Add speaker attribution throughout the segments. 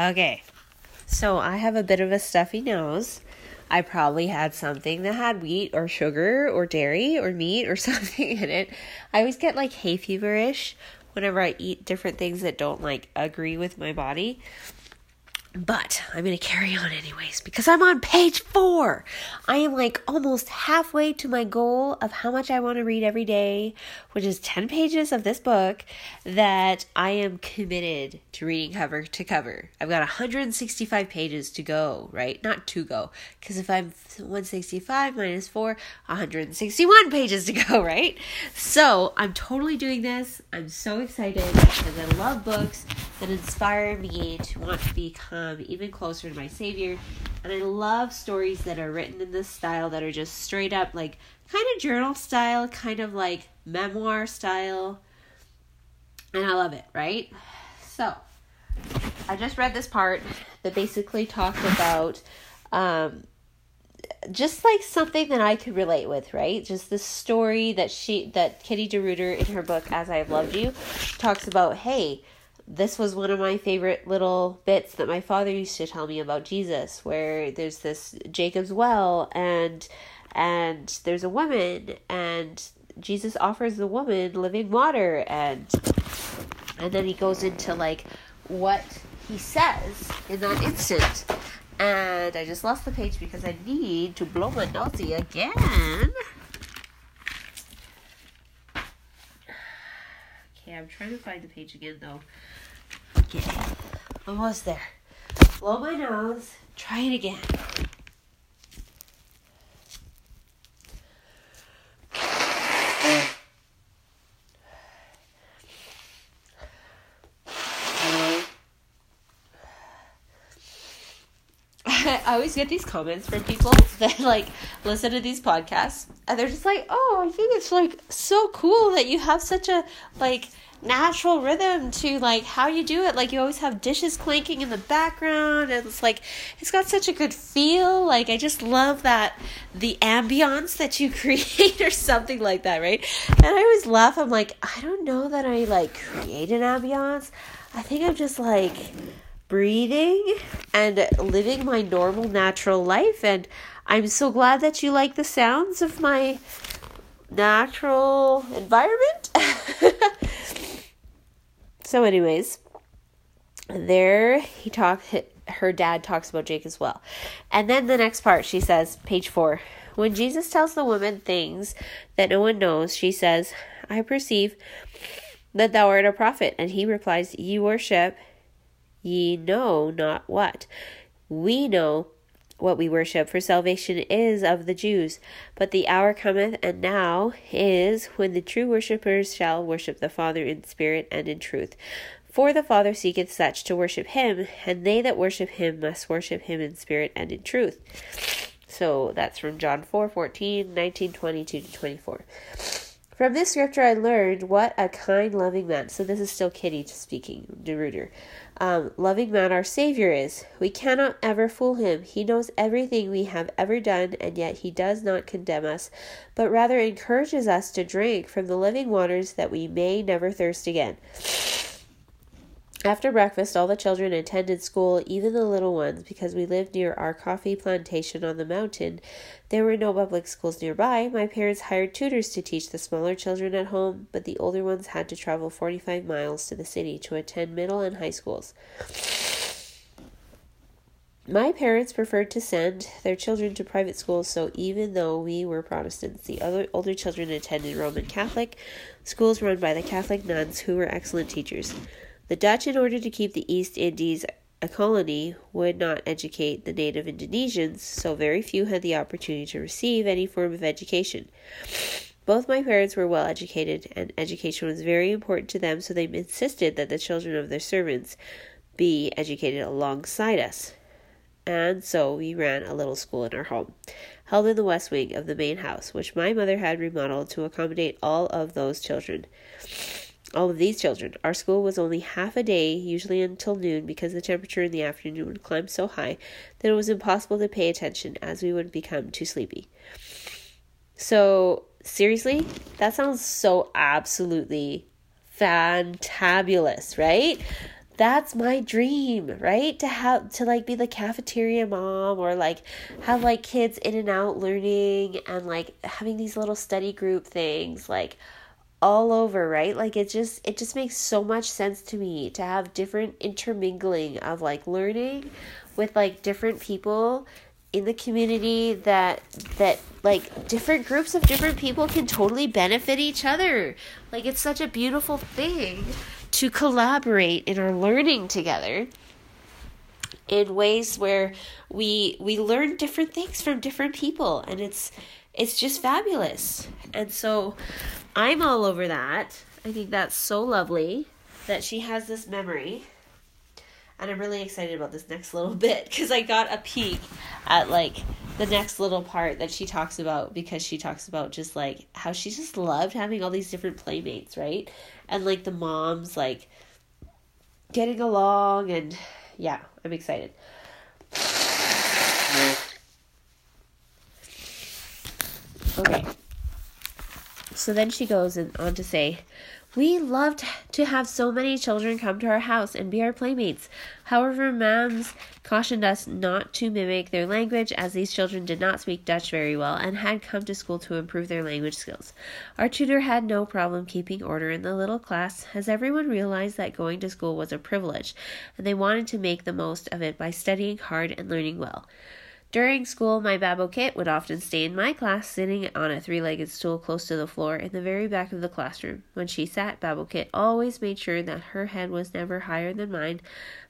Speaker 1: Okay, so I have a bit of a stuffy nose. I probably had something that had wheat or sugar or dairy or meat or something in it. I always get like hay feverish whenever I eat different things that don't like agree with my body. But I'm going to carry on anyways because I'm on page four. I am like almost halfway to my goal of how much I want to read every day, which is 10 pages of this book that I am committed to reading cover to cover. I've got 165 pages to go, right? Not to go, because if I'm 165 minus 4, 161 pages to go, right? So I'm totally doing this. I'm so excited because I love books that inspire me to want to become even closer to my Savior. And I love stories that are written in this style that are just straight up like kind of journal style, kind of like memoir style. And I love it, right? So, I just read this part that basically talked about um, just like something that I could relate with, right? Just the story that she that Kitty DeRuyter in her book As I Have Loved You talks about, hey, this was one of my favorite little bits that my father used to tell me about Jesus, where there's this Jacob's well and and there's a woman and Jesus offers the woman living water and and then he goes into like what he says in that instant. And I just lost the page because I need to blow my nosy again. Okay, I'm trying to find the page again though. Okay, almost there. Blow my nose. Try it again. I always get these comments from people that like listen to these podcasts and they're just like, "Oh, I think it's like so cool that you have such a like natural rhythm to like how you do it. Like you always have dishes clanking in the background and it's like it's got such a good feel. Like I just love that the ambiance that you create or something like that, right? And I always laugh. I'm like, I don't know that I like create an ambiance. I think I'm just like breathing and living my normal natural life and I'm so glad that you like the sounds of my natural environment. so anyways, there he talked her dad talks about Jacob's well. And then the next part she says, page 4. When Jesus tells the woman things that no one knows, she says, I perceive that thou art a prophet. And he replies, Ye worship ye know not what. We know what we worship, for salvation is of the Jews. But the hour cometh, and now is, when the true worshippers shall worship the Father in spirit and in truth. For the Father seeketh such to worship him, and they that worship him must worship him in spirit and in truth. So that's from John 4 14, 19, 22 to 24. From this scripture, I learned what a kind, loving man. So this is still Kitty speaking, DeRuyter. Um, loving man our Savior is. We cannot ever fool him. He knows everything we have ever done, and yet he does not condemn us, but rather encourages us to drink from the living waters that we may never thirst again. After breakfast, all the children attended school, even the little ones, because we lived near our coffee plantation on the mountain. There were no public schools nearby. My parents hired tutors to teach the smaller children at home, but the older ones had to travel 45 miles to the city to attend middle and high schools. My parents preferred to send their children to private schools, so even though we were Protestants, the other older children attended Roman Catholic schools run by the Catholic nuns who were excellent teachers. The Dutch, in order to keep the East Indies a colony, would not educate the native Indonesians, so very few had the opportunity to receive any form of education. Both my parents were well educated, and education was very important to them, so they insisted that the children of their servants be educated alongside us. And so we ran a little school in our home, held in the west wing of the main house, which my mother had remodeled to accommodate all of those children all of these children. Our school was only half a day, usually until noon, because the temperature in the afternoon would climb so high that it was impossible to pay attention as we would become too sleepy. So, seriously, that sounds so absolutely fantabulous, right? that's my dream, right? To have to like be the cafeteria mom or like have like kids in and out learning and like having these little study group things like all over, right? Like it just it just makes so much sense to me to have different intermingling of like learning with like different people in the community that that like different groups of different people can totally benefit each other. Like it's such a beautiful thing to collaborate in our learning together in ways where we we learn different things from different people and it's it's just fabulous. And so I'm all over that. I think that's so lovely that she has this memory and I'm really excited about this next little bit because I got a peek at like the next little part that she talks about because she talks about just like how she just loved having all these different playmates, right? And like the moms like getting along and yeah, I'm excited. Okay. So then she goes on to say, we loved to have so many children come to our house and be our playmates. However, Mams cautioned us not to mimic their language as these children did not speak Dutch very well and had come to school to improve their language skills. Our tutor had no problem keeping order in the little class as everyone realized that going to school was a privilege and they wanted to make the most of it by studying hard and learning well. During school, my Babo Kit would often stay in my class, sitting on a three legged stool close to the floor in the very back of the classroom. When she sat, Babo Kit always made sure that her head was never higher than mine,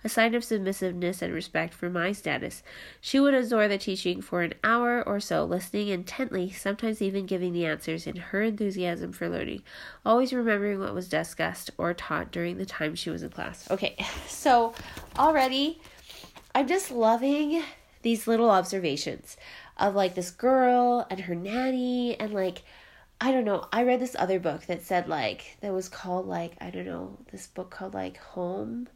Speaker 1: a sign of submissiveness and respect for my status. She would absorb the teaching for an hour or so, listening intently, sometimes even giving the answers in her enthusiasm for learning, always remembering what was discussed or taught during the time she was in class. Okay, so already I'm just loving these little observations of like this girl and her nanny and like I don't know. I read this other book that said like that was called like I don't know, this book called like Home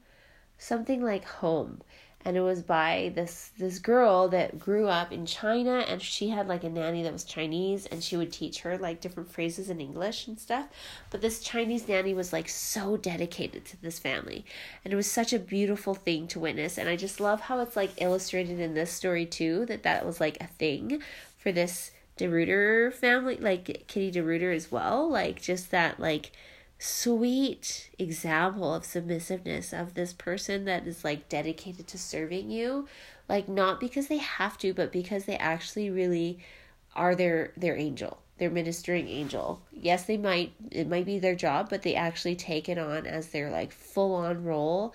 Speaker 1: something like Home and it was by this this girl that grew up in China and she had like a nanny that was Chinese and she would teach her like different phrases in English and stuff. But this Chinese nanny was like so dedicated to this family and it was such a beautiful thing to witness. And I just love how it's like illustrated in this story too that that was like a thing for this DeRuyter family like Kitty DeRuyter as well. Like just that like sweet example of submissiveness of this person that is like dedicated to serving you. Like not because they have to but because they actually really are their their angel their ministering angel. Yes they might it might be their job but they actually take it on as their like full on role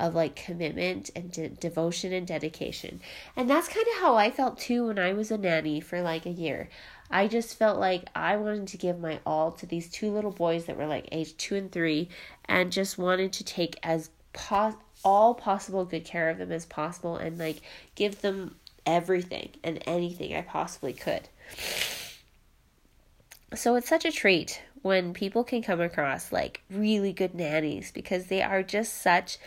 Speaker 1: of like commitment and de- devotion and dedication and that's kind of how i felt too when i was a nanny for like a year I just felt like I wanted to give my all to these two little boys that were like age two and three, and just wanted to take as pos- all possible good care of them as possible and like give them everything and anything I possibly could. So it's such a treat when people can come across like really good nannies because they are just such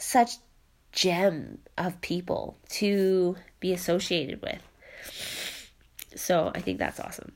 Speaker 1: such gem of people to be associated with. So I think that's awesome.